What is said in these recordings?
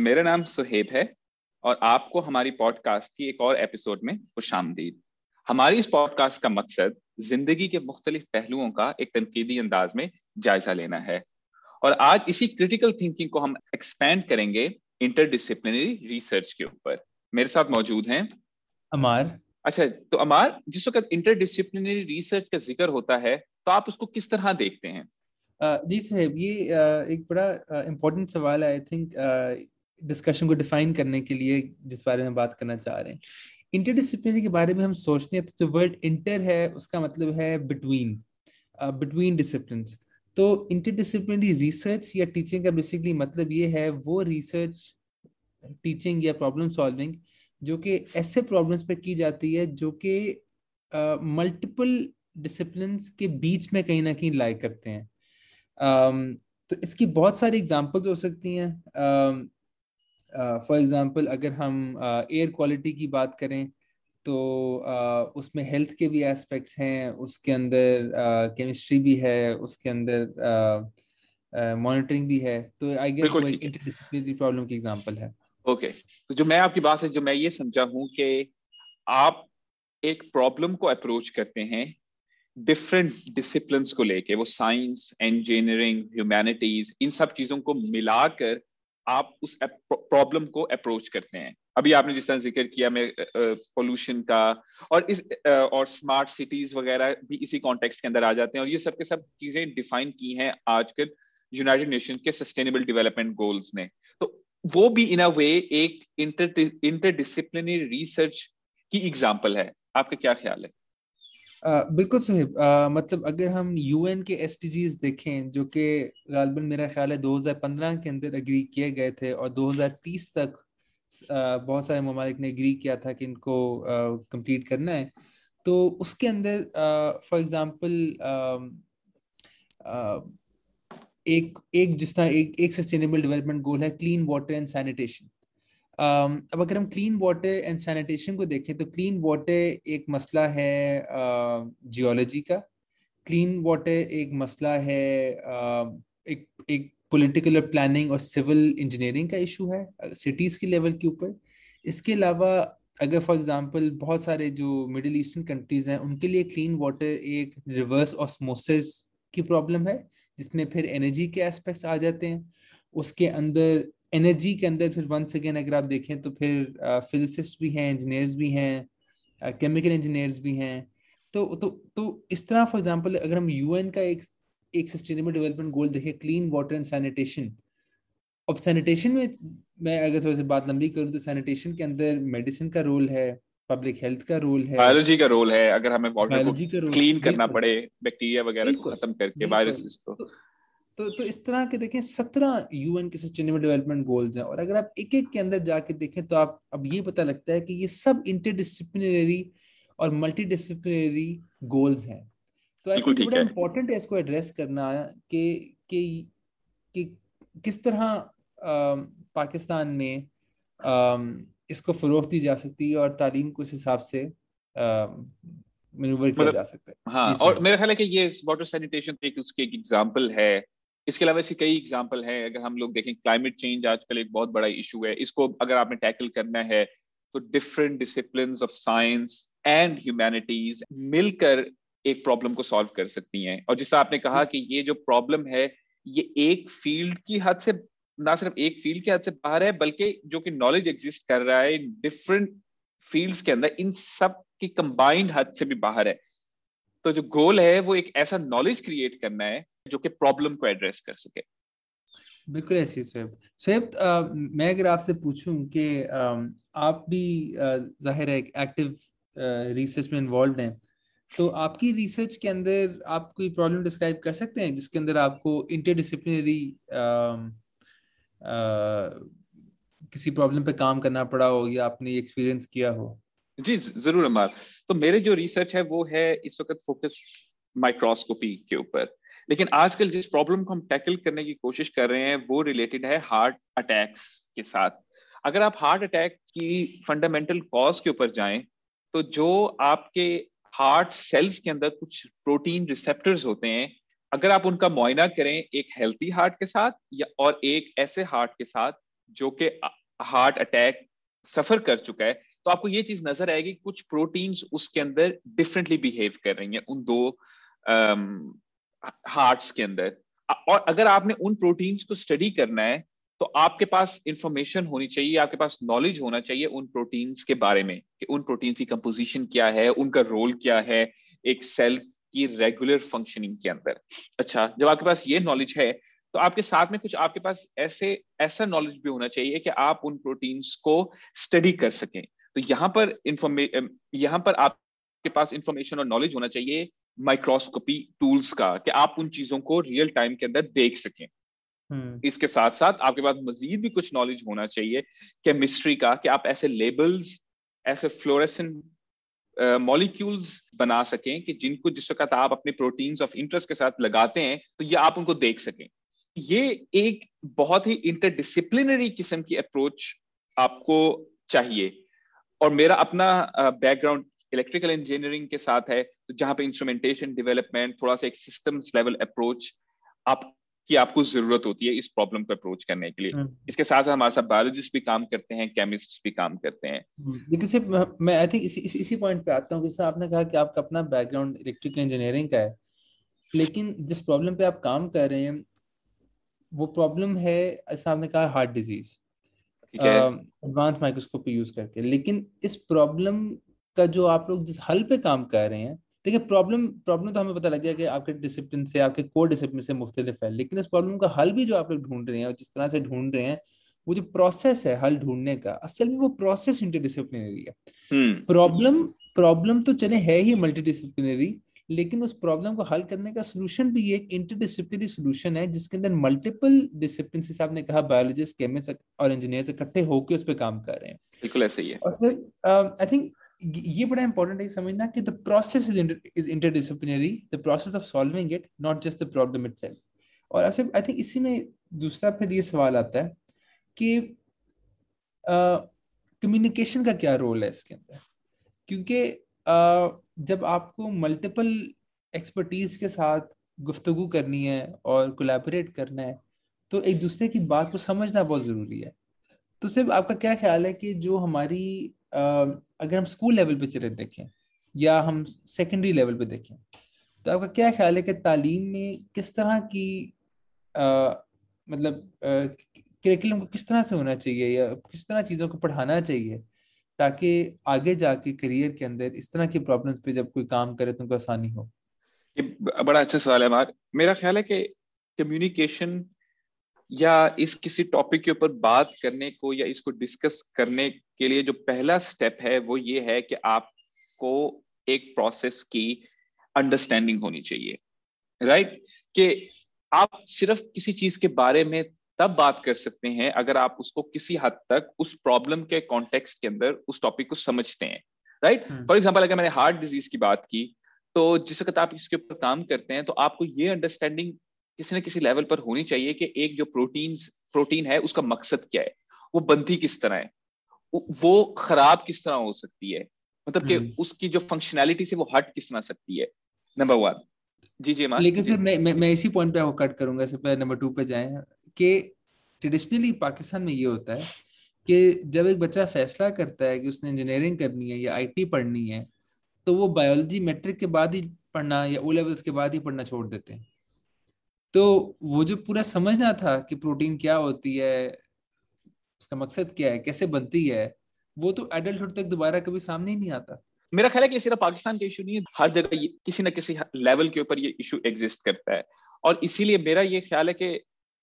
मेरा नाम सुहेब है और आपको हमारी पॉडकास्ट की एक और एपिसोड में खुश आमदीद हमारी इस पॉडकास्ट का मकसद ज़िंदगी के मुख्तलिफ़ पहलुओं का एक तनकीदी अंदाज में जायजा लेना है। और आज इसी क्रिटिकल थिंकिंग को हम एक्सपेंड करेंगे इंटरडिसिप्लिनरी रिसर्च के ऊपर। मेरे साथ मौजूद हैं। अमार। अच्छा तो अमार जिस वक्त इंटरडिसिप्लिनरी रिसर्च का ज़िक्र होता है तो आप उसको किस तरह देखते हैं? जी साहब ये एक बड़ा इम्पोर्टेंट सवाल है आई थिंक डिस्कशन को डिफाइन करने के लिए जिस बारे में बात करना चाह रहे हैं। इंटरडिसिप्लिनरी के बारे में हम सोचते हैं तो जो वर्ड इंटर है उसका मतलब है बिटवीन बिटवीन डिसिप्लिन तो इंटरडिसिप्लिनरी रिसर्च या टीचिंग का बेसिकली मतलब ये है वो रिसर्च टीचिंग या प्रॉब्लम सॉल्विंग जो कि ऐसे प्रॉब्लम्स पर की जाती है जो कि मल्टीपल डिसिप्लिन के बीच में कहीं ना कहीं लाई करते हैं। Um, तो इसकी बहुत सारी एग्जाम्पल्स हो सकती हैं। फॉर uh, एग्जांपल अगर हम एयर uh, क्वालिटी की बात करें तो uh, उसमें हेल्थ के भी एस्पेक्ट्स हैं उसके अंदर केमिस्ट्री uh, भी है उसके अंदर मॉनिटरिंग uh, भी है तो आई गेस वो एक इंटरडिसिप्लिनरी प्रॉब्लम की एग्जांपल है ओके okay. तो जो मैं आपकी बात से जो मैं ये समझा हूँ कि आप एक प्रॉब्लम को अप्रोच करते हैं डिफरेंट डिसिप्लिन को लेके वो साइंस इंजीनियरिंग ह्यूमैनिटीज इन सब चीज़ों को मिलाकर आप उस प्रॉब्लम को अप्रोच करते हैं। अभी आपने जिस तरह ज़िक्र किया मैं पोल्यूशन का और इस आ, और स्मार्ट सिटीज़ वगैरह भी इसी कॉन्टेक्स्ट के अंदर आ जाते हैं और ये सब के सब चीज़ें डिफाइन की हैं आजकल यूनाइटेड नेशन के सस्टेनेबल डेवलपमेंट गोल्स ने। तो वो भी इन अ वे एक इंटर इंटरडिसिप्लिनरी रिसर्च की एग्ज़ाम्पल है। आपका क्या ख्याल है? बिल्कुल सही। मतलब अगर हम यूएन के एस देखें, जो कि गालबन मेरा ख्याल है 2015 के अंदर एग्री किए गए थे और 2030 तक बहुत सारे ममालिक ने एग्री किया था कि इनको कंप्लीट करना है। तो उसके अंदर फॉर एग्जांपल एक एक जिस तरह एक एक सस्टेनेबल डेवलपमेंट गोल है क्लीन वाटर एंड सैनिटेशन अब अगर हम क्लीन वाटर एंड सैनिटेशन को देखें तो क्लीन वाटर एक मसला है जियोलॉजी का। क्लीन वाटर एक मसला है एक एक पॉलिटिकल प्लानिंग और सिविल इंजीनियरिंग का इशू है सिटीज़ के लेवल के ऊपर। इसके अलावा, अगर फॉर एग्जांपल बहुत सारे जो मिडिल ईस्टर्न कंट्रीज़ हैं, उनके लिए क्लीन वाटर एक रिवर्स ऑस्मोसिस की प्रॉब्लम है, जिसमें फिर एनर्जी के एस्पेक्ट्स आ जाते हैं। उसके अंदर एनर्जी के अंदर फिर वंस अगेन अगर आप देखें तो फिर फिजिसिस्ट भी हैं इंजीनियर्स भी हैं केमिकल इंजीनियर्स भी हैं। तो तो तो इस तरह फॉर एग्जांपल अगर हम यूएन का एक एक सस्टेनेबल डेवलपमेंट गोल देखें क्लीन वाटर एंड सैनिटेशन अब सैनिटेशन में मैं अगर थोड़ी सी बात लंबी करूँ तो सैनिटेशन के अंदर मेडिसिन का रोल है पब्लिक हेल्थ का रोल है। बायोलॉजी का रोल है अगर हमें वाटर को क्लीन करना पड़े बैक्टीरिया वगैरह को खत्म करके वायरसेस को। तो तो इस तरह के देखें सत्रह यूएन के सस्टेनेबल डेवलपमेंट गोल्स हैं। और अगर आप एक एक के अंदर जाके देखें तो आप अब ये पता लगता है कि ये सब इंटरडिसिप्लिनरी और मल्टी डिसिप्लिनरी गोल्स हैं। तो आई थिंक बड़ा इम्पोर्टेंट है इसको एड्रेस करना कि कि कि किस तरह आ, पाकिस्तान में आ, इसको फरोख दी जा सकती है और तालीम को इस हिसाब से मैनूवर किया मतलब, जा सकता है। हाँ और मेरा ख्याल है कि ये वाटर सैनिटेशन एक उसकी एक एग्जांपल है। इसके अलावा ऐसी कई एग्ज़ाम्पल हैं। अगर हम लोग देखें क्लाइमेट चेंज आजकल एक बहुत बड़ा इशू है। इसको अगर आपने टैकल करना है तो different discipline of science and humanities मिलकर एक प्रॉब्लम को सॉल्व कर सकती हैं। और जिससे आपने कहा कि ये जो प्रॉब्लम है, ये एक फ़ील्ड की हद से, ना सिर्फ़ एक फ़ील्ड के हद से बाहर है, बल्कि जो कि नॉलेज एग्जिस्ट कर रहा है डिफरेंट फील्ड्स के अंदर, इन सब की कंबाइंड हद से भी बाहर है। तो जो गोल है, वो एक ऐसा नॉलेज क्रिएट करना है जो कि प्रॉब्लम को एड्रेस कर सके। बिल्कुल ऐसी स्वेब स्वेब मैं अगर आपसे पूछूँ कि आप भी ज़ाहिर है एक्टिव रिसर्च में इन्वॉल्व हैं तो आपकी रिसर्च के अंदर आप कोई प्रॉब्लम डिस्क्राइब कर सकते हैं जिसके अंदर आपको इंटरडिसिप्लिनरी किसी प्रॉब्लम पे काम करना पड़ा हो या आपने एक्सपीरियंस किया हो? जी ज़रूर अमार। तो मेरे जो रिसर्च है वो है इस वक्त फोकस माइक्रोस्कोपी के ऊपर। लेकिन आजकल जिस प्रॉब्लम को हम टैकल करने की कोशिश कर रहे हैं, वो रिलेटेड है हार्ट अटैक्स के साथ। अगर आप हार्ट अटैक की फंडामेंटल कॉज के ऊपर जाएँ तो जो आपके हार्ट सेल्स के अंदर कुछ प्रोटीन रिसेप्टर्स होते हैं, अगर आप उनका मुआयना करें एक हेल्थी हार्ट के साथ या और एक ऐसे हार्ट के साथ जो कि हार्ट अटैक सफ़र कर चुका है तो आपको ये चीज़ नज़र आएगी कुछ प्रोटीन्स उसके अंदर डिफरेंटली बिहेव कर रही हैं। उन दो हार्ट्स के अंदर और अगर आपने उन प्रोटीन्स को स्टडी करना है तो आपके पास इंफॉर्मेशन होनी चाहिए, आपके पास नॉलेज होना चाहिए उन प्रोटीन्स के बारे में, कि उन प्रोटीन्स की कंपोजिशन क्या है, उनका रोल क्या है, एक सेल की रेगुलर फंक्शनिंग के अंदर। अच्छा जब आपके पास ये नॉलेज है तो आपके साथ में कुछ आपके पास ऐसे, ऐसा नॉलेज भी होना चाहिए कि आप उन प्रोटीन्स को स्टडी कर सकें। तो यहाँ पर इंफॉर्मे यहाँ पर आपके पास इंफॉर्मेशन और नॉलेज होना चाहिए माइक्रोस्कोपी टूल्स का कि आप उन चीज़ों को रियल टाइम के अंदर देख सकें। hmm. इसके साथ साथ आपके पास मजीद भी कुछ नॉलेज होना चाहिए केमिस्ट्री का कि आप ऐसे लेबल्स ऐसे फ्लोरेसेंट मॉलिक्यूल्स uh, बना सकें कि जिनको जिस वक्त आप अपने प्रोटीन्स ऑफ़ इंटरेस्ट के साथ लगाते हैं तो ये आप उनको देख सकें। ये एक बहुत ही इंटरडिसिप्लिनरी किस्म की अप्रोच आपको चाहिए। और मेरा अपना बैकग्राउंड इलेक्ट्रिकल इंजीनियरिंग के साथ है तो जहाँ पे इंस्ट्रूमेंटेशन डेवलपमेंट थोड़ा सा एक सिस्टम्स लेवल अप्रोच आप की आपको ज़रूरत होती है इस प्रॉब्लम को अप्रोच करने के लिए हम्म। इसके साथ साथ हमारे साथ बायोलॉजिस्ट भी काम करते हैं केमिस्ट भी काम करते हैं हम्म। लेकिन सिर्फ़ मैं आई थिंक इसी इसी पॉइंट पे आता हूँ जैसे आपने कहा कि आपका अपना बैकग्राउंड इलेक्ट्रिकल इंजीनियरिंग का है लेकिन जिस प्रॉब्लम पे आप काम कर रहे हैं वो प्रॉब्लम है ऐसा आपने कहा heart disease advance microscopy use करके लेकिन इस प्रॉब्लम का जो आप लोग जिस हल पे काम कर रहे हैं देखिए प्रॉब्लम प्रॉब्लम तो हमें पता लग गया कि आपके डिसिप्लिन से आपके कोर डिसिप्लिन से मुख्तलिफ़ है लेकिन इस प्रॉब्लम का हल भी जो आप लोग ढूंढ रहे हैं और जिस तरह से ढूंढ रहे हैं वो जो प्रोसेस है हल ढूँढने का असल में वो प्रोसेस इंटरडिसिप्लिनरी है। प्रॉब्लम हम्म। प्रॉब्लम तो चले है ही मल्टीडिसिप्लिनरी लेकिन उस प्रॉब्लम को हल करने का सोल्यूशन भी एक इंटरडिसिप्लिनरी सोल्यूशन है जिसके अंदर मल्टीपल डिसिप्लिन से आपने कहा बायोलॉजिस्ट केमिस्ट और इंजीनियर इकट्ठे होकर उस पर काम कर रहे हैं। बिल्कुल ऐसे ही है। और आई थिंक ये बड़ा इंपॉर्टेंट है समझना कि the process is is interdisciplinary the process of solving it not just the problem itself और ऐसे आई थिंक इसी में दूसरा फिर ये सवाल आता है कि कम्युनिकेशन uh, का क्या रोल है इसके अंदर? क्योंकि uh, जब आपको मल्टीपल एक्सपर्टीज के साथ गुफ्तगु करनी है और कोलैबोरेट करना है तो एक दूसरे की बात को समझना बहुत ज़रूरी है। तो सिर्फ़ आपका क्या ख्याल है कि जो हमारी अगर हम स्कूल लेवल पे चले देखें या हम सेकेंडरी लेवल पे देखें तो आपका क्या ख्याल है कि तालीम में किस तरह की आ, मतलब करिकुलम को किस तरह से होना चाहिए या किस तरह चीज़ों को पढ़ाना चाहिए ताकि आगे जाके करियर के अंदर इस तरह की प्रॉब्लम्स पे जब कोई काम करे तो उनको आसानी हो? ये बड़ा अच्छा सवाल है मार। मेरा ख्याल है कि कम्युनिकेशन या इस किसी टॉपिक के ऊपर बात करने को या इसको डिस्कस करने के लिए जो पहला स्टेप है वो ये है कि आपको एक प्रोसेस की अंडरस्टैंडिंग होनी चाहिए राइट right? कि आप सिर्फ़ किसी चीज़ के बारे में तब बात कर सकते हैं अगर आप उसको किसी हद तक उस प्रॉब्लम के कॉन्टेक्स्ट के अंदर उस टॉपिक को समझते हैं राइट फॉर एग्ज़ाम्पल अगर मैंने हार्ट डिज़ीज़ की बात की तो जिस वक्त आप इसके ऊपर काम करते हैं तो आपको ये अंडरस्टैंडिंग किसी न किसी लेवल पर होनी चाहिए कि एक जो प्रोटीन प्रोटीन है उसका मकसद क्या है? वो बनती किस तरह है? वो खराब किस तरह हो सकती है? मतलब कि हम्म। उसकी जो फंक्शनैलिटी से वो हट किस तरह सकती है? नंबर वन जी जी लेकिन फिर मैं मैं, मैं इसी पॉइंट पे आपको कट करूँगा इससे पहले नंबर टू पे जाए। कि ट्रेडिशनली पाकिस्तान में ये होता है कि जब एक बच्चा फैसला करता है कि उसने इंजीनियरिंग करनी है या आईटी पढ़नी है तो वो बायोलॉजी मैट्रिक के बाद ही पढ़ना या ओ लेवल्स के बाद ही पढ़ना छोड़ देते हैं। तो वो जो पूरा समझना था कि प्रोटीन क्या होती है, उसका मकसद क्या है, कैसे बनती है, वो तो एडल्टहुड तक दोबारा कभी सामने ही नहीं आता। मेरा ख्याल है कि सिर्फ़ पाकिस्तान का इशू नहीं है, हर जगह किसी ना किसी लेवल के ऊपर ये इशू एग्जिस्ट करता है। और इसीलिए मेरा ये ख्याल है कि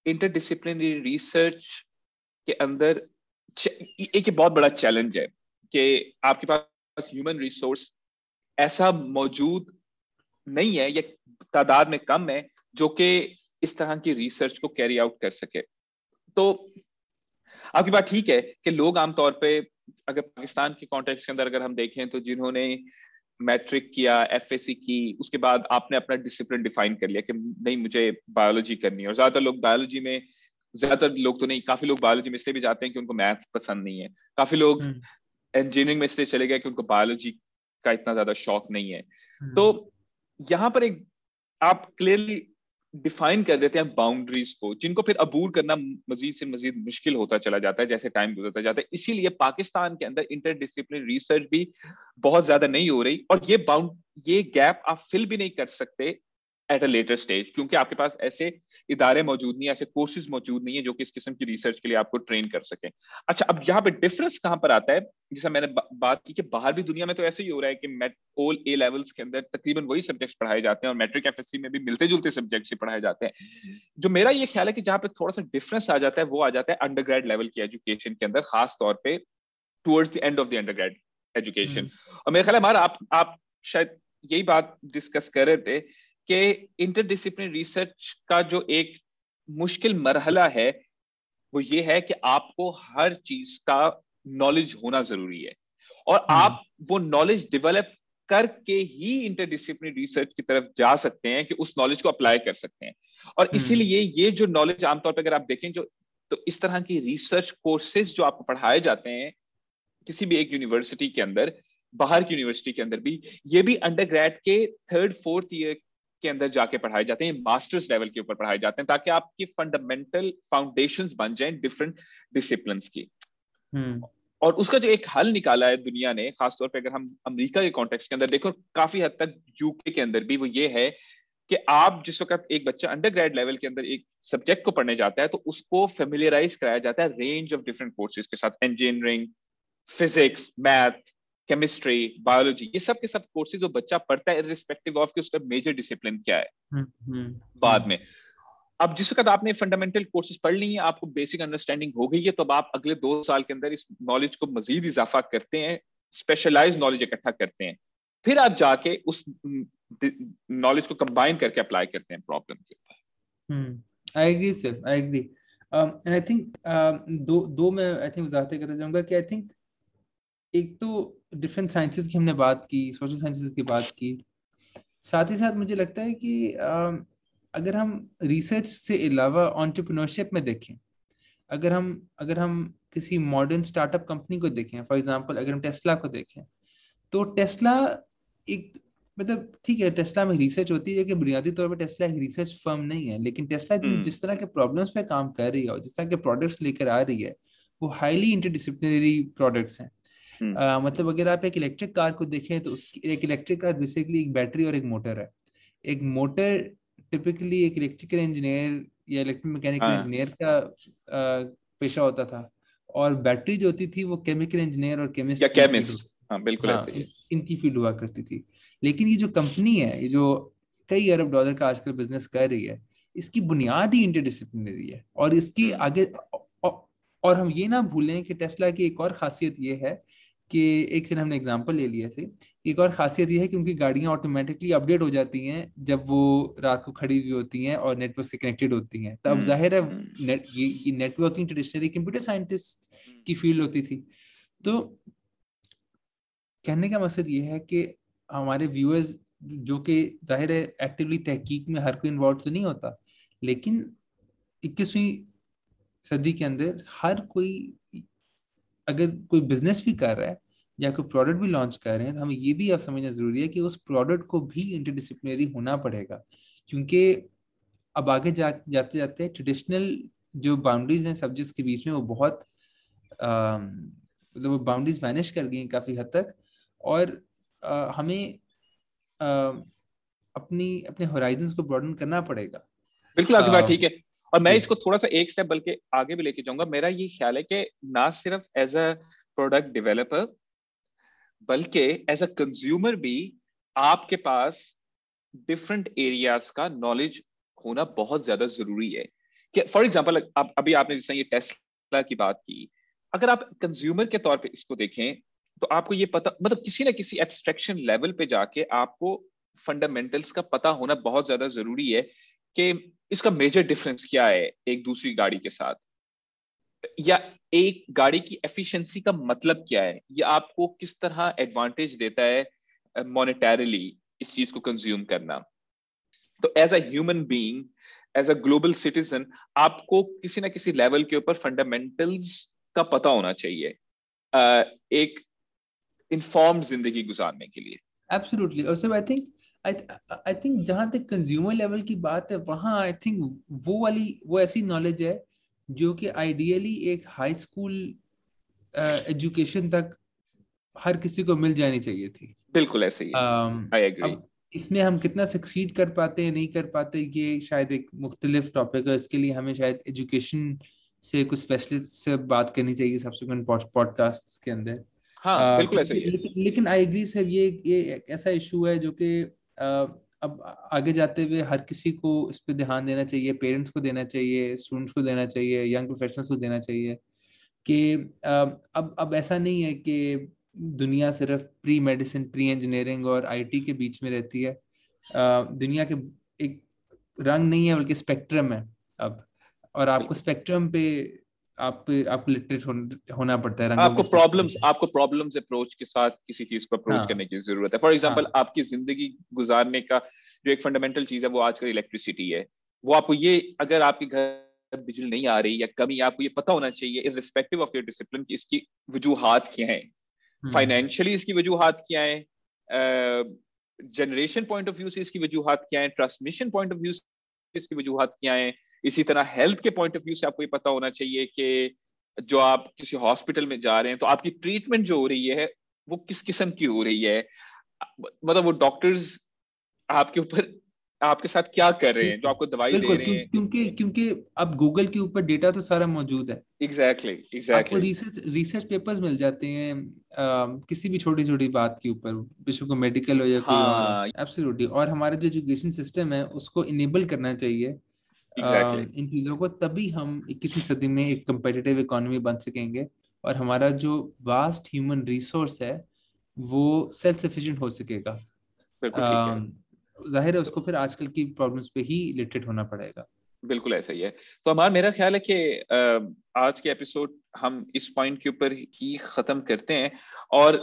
इंटरडिसिप्लिनरी रिसर्च के अंदर एक बहुत बड़ा चैलेंज है कि आपके पास ह्यूमन रिसोर्स ऐसा मौजूद नहीं है या तादाद में कम है जो कि इस तरह की रिसर्च को कैरी आउट कर सके तो आपकी बात ठीक है कि लोग आमतौर पे अगर पाकिस्तान के कॉन्टेक्स्ट के अंदर अगर हम देखें तो जिन्होंने मैट्रिक किया एफएससी की उसके बाद आपने अपना डिसिप्लिन डिफाइन कर लिया कि नहीं मुझे बायोलॉजी करनी है और ज़्यादातर लोग बायोलॉजी में ज़्यादातर लोग तो नहीं काफ़ी लोग बायोलॉजी में इसलिए भी जाते हैं कि उनको मैथ्स पसंद नहीं है काफ़ी लोग इंजीनियरिंग हम्म। में इसलिए चले गए कि उनको बायोलॉजी का इतना ज़्यादा शौक नहीं है हम्म। तो यहाँ पर एक आप क्लियरली डिफाइन कर देते हैं बाउंड्रीज को, जिनको फिर अबूर करना मजीद से मजीद मुश्किल होता चला जाता है, जैसे टाइम गुजरता जाता है। इसीलिए पाकिस्तान के अंदर इंटर डिसिप्लिन रिसर्च भी बहुत ज़्यादा नहीं हो रही और ये बाउंड ये गैप आप फिल भी नहीं कर सकते एट अ लेटर स्टेज क्योंकि आपके पास ऐसे इदारे मौजूद नहीं है ऐसे कोर्सेज मौजूद नहीं है जो कि इस किस्म की रिसर्च के लिए आपको ट्रेन कर सके। अच्छा अब यहाँ पे डिफरेंस कहाँ पर आता है? जैसा मैंने बा, बात की कि बाहर भी दुनिया में तो ऐसे ही हो रहा है कि मेट ओल ए लेवल्स के अंदर तकरीबन वही सब्जेक्ट्स पढ़ाए जाते हैं और मैट्रिक एफ़ में भी मिलते जुलते सब्जेक्ट्स ही पढ़ाए जाते हैं। जो मेरा ये ख्याल है कि जहाँ पे थोड़ा सा डिफरेंस आ जाता है वो आ जाता है अंडर लेवल की एजुकेशन के अंदर खास तौर पर towards the end of the under education और मेरा ख्याल है हमारा आप आप शायद यही बात डिस्कस कर रहे थे कि इंटरडिसिप्लिन रिसर्च का जो एक मुश्किल मरहला है वो ये है कि आपको हर चीज़ का नॉलेज होना ज़रूरी है और हम्म। आप वो नॉलेज डेवलप करके ही इंटरडिसिप्लिन रिसर्च की तरफ़ जा सकते हैं कि उस नॉलेज को अप्लाई कर सकते हैं और हम्म। इसीलिए ये जो नॉलेज आमतौर पर अगर आप देखें जो तो इस तरह की रिसर्च कोर्सेज जो आपको पढ़ाए जाते हैं किसी भी एक यूनिवर्सिटी के अंदर बाहर की यूनिवर्सिटी के अंदर भी ये भी अंडर के थर्ड फोर्थ ईयर के अंदर जाके पढ़ाए जाते हैं मास्टर्स लेवल के ऊपर पढ़ाए जाते हैं ताकि आपकी फंडामेंटल फाउंडेशंस बन जाएँ डिफरेंट डिसिप्लिन की हम्म। और उसका जो एक हल निकाला है दुनिया ने खासतौर पर अगर हम अमेरिका के कॉन्टेक्स्ट के अंदर देखो काफ़ी हद तक यूके के अंदर भी वो ये है कि आप जिस वक्त एक बच्चा अंडर ग्रेड लेवल के अंदर एक सब्जेक्ट को पढ़ने जाता है तो उसको फेमिलियराइज कराया जाता है रेंज ऑफ़ डिफरेंट कोर्सेज के साथ engineering physics math chemistry biology ये सब के सब कोर्सेज जो बच्चा पढ़ता है रिस्पेक्टिव ऑफ़ कि उसका मेजर डिसिप्लिन क्या है। हम्म, हम्म, बाद हम्म। में। अब जिस वक्त आपने फंडामेंटल कोर्सेज पढ़ ली है आपको बेसिक अंडरस्टैंडिंग हो गई है तो अब आप अगले दो साल के अंदर इस नॉलेज को मजीद इजाफा करते हैं स्पेशलाइज नॉलेज इकट्ठा करते हैं। फिर आप जाके उस नॉलेज को कंबाइन करके अप्लाई करते हैं प्रॉब्लम के ऊपर। I agree sir I agree and I think दो दो मैं आई थिंक वजाहत करना चाहूँगा कि आई थिंक एक तो डिफरेंट साइंसेस की हमने बात की सोशल साइंसेस की बात की साथ ही साथ मुझे लगता है कि अगर हम रिसर्च से अलावा ऑन्टरप्रनोरशिप में देखें अगर हम अगर हम किसी मॉडर्न स्टार्टअप कंपनी को देखें फॉर एग्जांपल अगर हम टेस्ला को देखें तो टेस्ला एक मतलब ठीक है टेस्ला में रिसर्च होती है कि बुनियादी तौर पर टेस्ला एक रिसर्च फर्म नहीं है लेकिन टेस्ला जिस, हम्म। जिस तरह के प्रॉब्लम्स पे काम कर रही है और जिस तरह के प्रोडक्ट्स लेकर आ रही है वो हाईली इंटरडिसिप्लिनरी प्रोडक्ट्स हैं Uh, मतलब अगर आप एक इलेक्ट्रिक कार को देखें तो उसकी एक इलेक्ट्रिक कार बेसिकली एक बैटरी और एक मोटर है। एक मोटर टिपिकली एक इलेक्ट्रिकल इंजीनियर या इलेक्ट्रिक मैकेनिकल इंजीनियर का पेशा होता था। और बैटरी जो होती थी वो केमिकल इंजीनियर और केमिस्ट या केमिस्ट हाँ बिल्कुल हाँ, इनकी फ़ील्ड हुआ करती थी। लेकिन ये जो कंपनी है ये जो कई अरब डॉलर का आजकल बिज़नेस कर रही है इसकी बुनियाद ही इंटरडिसिप्लिनरी है। और इसकी आगे और हम ये ना भूलें कि टेस्ला की एक और खासियत ये है कि एक से हमने एग्जांपल ले लिया थे एक और खासियत ये है कि उनकी गाड़ियाँ ऑटोमेटिकली अपडेट हो जाती हैं जब वो रात को खड़ी हुई होती हैं और नेटवर्क से कनेक्टेड होती हैं। तो अब हम्म, ज़ाहिर है हम्म। नेट ये, ये नेटवर्किंग ट्रेडिशनली कंप्यूटर साइंटिस्ट की फ़ील्ड होती थी। तो कहने का मकसद ये है कि हमारे व्यूअर्स जो कि ज़ाहिर है एक्टिवली तहकीक में हर कोई इन्वॉल्व तो नहीं होता लेकिन इक्कीसवीं सदी के अंदर हर कोई अगर कोई बिज़नेस भी कर रहा है या कोई प्रोडक्ट भी लॉन्च कर रहे हैं तो हमें ये भी अब समझना ज़रूरी है कि उस प्रोडक्ट को भी इंटरडिसिप्लिनरी होना पड़ेगा। क्योंकि अब आगे जा जाते जाते ट्रेडिशनल जो बाउंड्रीज हैं सब्जेक्ट्स के बीच में वो बहुत मतलब वो बाउंड्रीज वैनिश कर गई काफ़ी हद तक। और आ, हमें आ, अपनी अपने होराइजन को ब्रॉडन करना पड़ेगा। बिल्कुल आपकी बात ठीक है। और मैं इसको थोड़ा सा एक स्टेप बल्कि आगे भी लेके जाऊँगा। मेरा ये ख्याल है कि ना सिर्फ़ एज अ प्रोडक्ट डेवलपर बल्कि एज अ कंज्यूमर भी आपके पास डिफरेंट एरियाज़ का नॉलेज होना बहुत ज़्यादा ज़रूरी है। कि फॉर एग्ज़ाम्पल आप अभी आपने जैसे ये टेस्ला की बात की अगर आप कंज्यूमर के तौर पे इसको देखें तो आपको ये पता मतलब किसी ना किसी एब्स्ट्रक्शन लेवल पे जाके आपको फंडामेंटल्स का पता होना बहुत ज़्यादा ज़रूरी है कि इसका मेजर डिफरेंस क्या है एक दूसरी गाड़ी के साथ? या एक गाड़ी की एफिशिएंसी का मतलब क्या है? ये आपको किस तरह एडवांटेज देता है मॉनेटरली इस चीज़ को कंज्यूम करना? तो as a human being as a global citizen आपको किसी ना किसी लेवल के ऊपर फंडामेंटल्स का पता होना चाहिए एक इन्फॉर्म ज़िंदगी गुजारने के लिए। एब्सोल्युटली और सब आई थिंक आई थिंक जहाँ तक कंज्यूमर लेवल की बात है वहाँ आई थिंक वो वाली वो ऐसी नॉलेज है जो कि आइडियली एक हाई स्कूल एजुकेशन तक हर किसी को मिल जानी चाहिए थी। बिल्कुल ऐसे ही आई एग्री इसमें हम कितना सक्सीड कर पाते हैं नहीं कर पाते ये शायद एक मुख्तलिफ़ टॉपिक है इसके लिए हमें शायद एजुकेशन से कुछ स्पेशलिस्ट से बात करनी चाहिए सब्सिक्वेंट पॉडकास्ट के अंदर। हाँ, बिल्कुल ऐसा ही लेकिन लेकिन आई एग्री सर ये ये ऐसा इशू है जो कि अब आगे जाते हुए हर किसी को इस पर ध्यान देना चाहिए पेरेंट्स को देना चाहिए स्टूडेंट्स को देना चाहिए यंग प्रोफेशनल्स को देना चाहिए कि अब अब ऐसा नहीं है कि दुनिया सिर्फ़ प्री मेडिसिन प्री इंजीनियरिंग और आईटी के बीच में रहती है। दुनिया के एक रंग नहीं है बल्कि स्पेक्ट्रम है अब। और आपको स्पेक्ट्रम पे आप आपको लिटरेट होना पड़ता है आपको प्रॉब्लम्स आपको प्रॉब्लम्स अप्रोच के साथ किसी चीज़ को अप्रोच हाँ, करने की ज़रूरत है। फॉर एग्जांपल हाँ, आपकी ज़िंदगी गुजारने का जो एक फंडामेंटल चीज़ है वो आजकल इलेक्ट्रिसिटी है। वो आपको ये अगर आपके घर बिजली नहीं आ रही या कमी आपको ये पता होना चाहिए इरिस्पेक्टिव ऑफ़ योर डिसिप्लिन की इसकी वजूहत क्या है। फाइनेंशियली हम्म। इसकी वजूहत क्या है जनरेशन पॉइंट ऑफ़ व्यू से इसकी वजूहत क्या है ट्रांसमिशन पॉइंट ऑफ़ व्यू से इसकी वजूहत क्या है इसी तरह हेल्थ के पॉइंट ऑफ़ व्यू से आपको ये पता होना चाहिए कि जो आप किसी हॉस्पिटल में जा रहे हैं तो आपकी ट्रीटमेंट जो हो रही है वो किस किस्म की हो रही है? मतलब वो डॉक्टर्स आपके ऊपर आपके साथ क्या कर रहे हैं? जो आपको दवाई दे रहे हैं। क्योंकि क्योंकि अब गूगल के ऊपर डेटा तो सारा मौजूद है। Exactly exactly, exactly exactly. Research research papers मिल जाते हैं आ, किसी भी छोटी छोटी बात के ऊपर विश्व को मेडिकल हो या हाँ, कोई एब्सोल्युटली और हमारा जो एजुकेशन सिस्टम है उसको इनेबल करना चाहिए। Exactly. uh, इन चीज़ों को तभी हम इक्कीसवीं सदी में एक कम्पिटिटिव इकोनॉमी बन सकेंगे और हमारा जो वास्ट ह्यूमन रिसोर्स है वो सेल्फ सफिशिएंट हो। सकेगा ज़ाहिर है उसको फिर आजकल की प्रॉब्लम्स पे ही लिटरेट होना पड़ेगा। बिल्कुल ऐसा ही है। तो हमारा मेरा ख्याल है कि आज के एपिसोड हम इस पॉइंट के ऊपर ही खत्म करते हैं और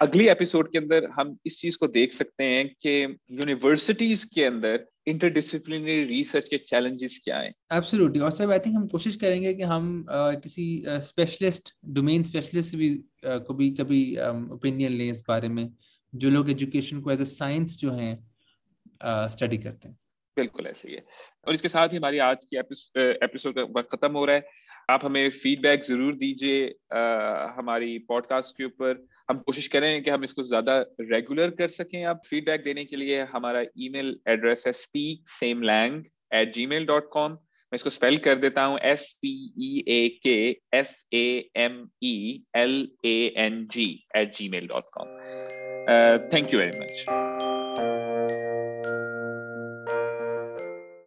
अगली एपिसोड के अंदर हम इस चीज़ को देख सकते हैं कि यूनिवर्सिटीज के अंदर इंटरडिसिप्लिनरी रिसर्च के चैलेंजेस क्या हैं? एब्सोल्युटली और सर आई थिंक हम कोशिश करेंगे कि हम uh, किसी स्पेशलिस्ट डोमेन स्पेशलिस्ट भी uh, को भी कभी ओपिनियन um, लें इस बारे में जो लोग एजुकेशन को एज अ साइंस जो है स्टडी uh, करते हैं। बिल्कुल ऐसे ही है। और इसके साथ ही हमारी आज की एपिसोड का वक्त खत्म हो रहा है। आप हमें फीडबैक ज़रूर दीजिए हमारी पॉडकास्ट के ऊपर। हम कोशिश करें कि हम इसको ज़्यादा रेगुलर कर सकें। आप फीडबैक देने के लिए हमारा ईमेल एड्रेस है speak same lang at Gmail dot com मैं इसको स्पेल कर देता हूँ S P E A K S A M E L A N G at Gmail dot com thank you very much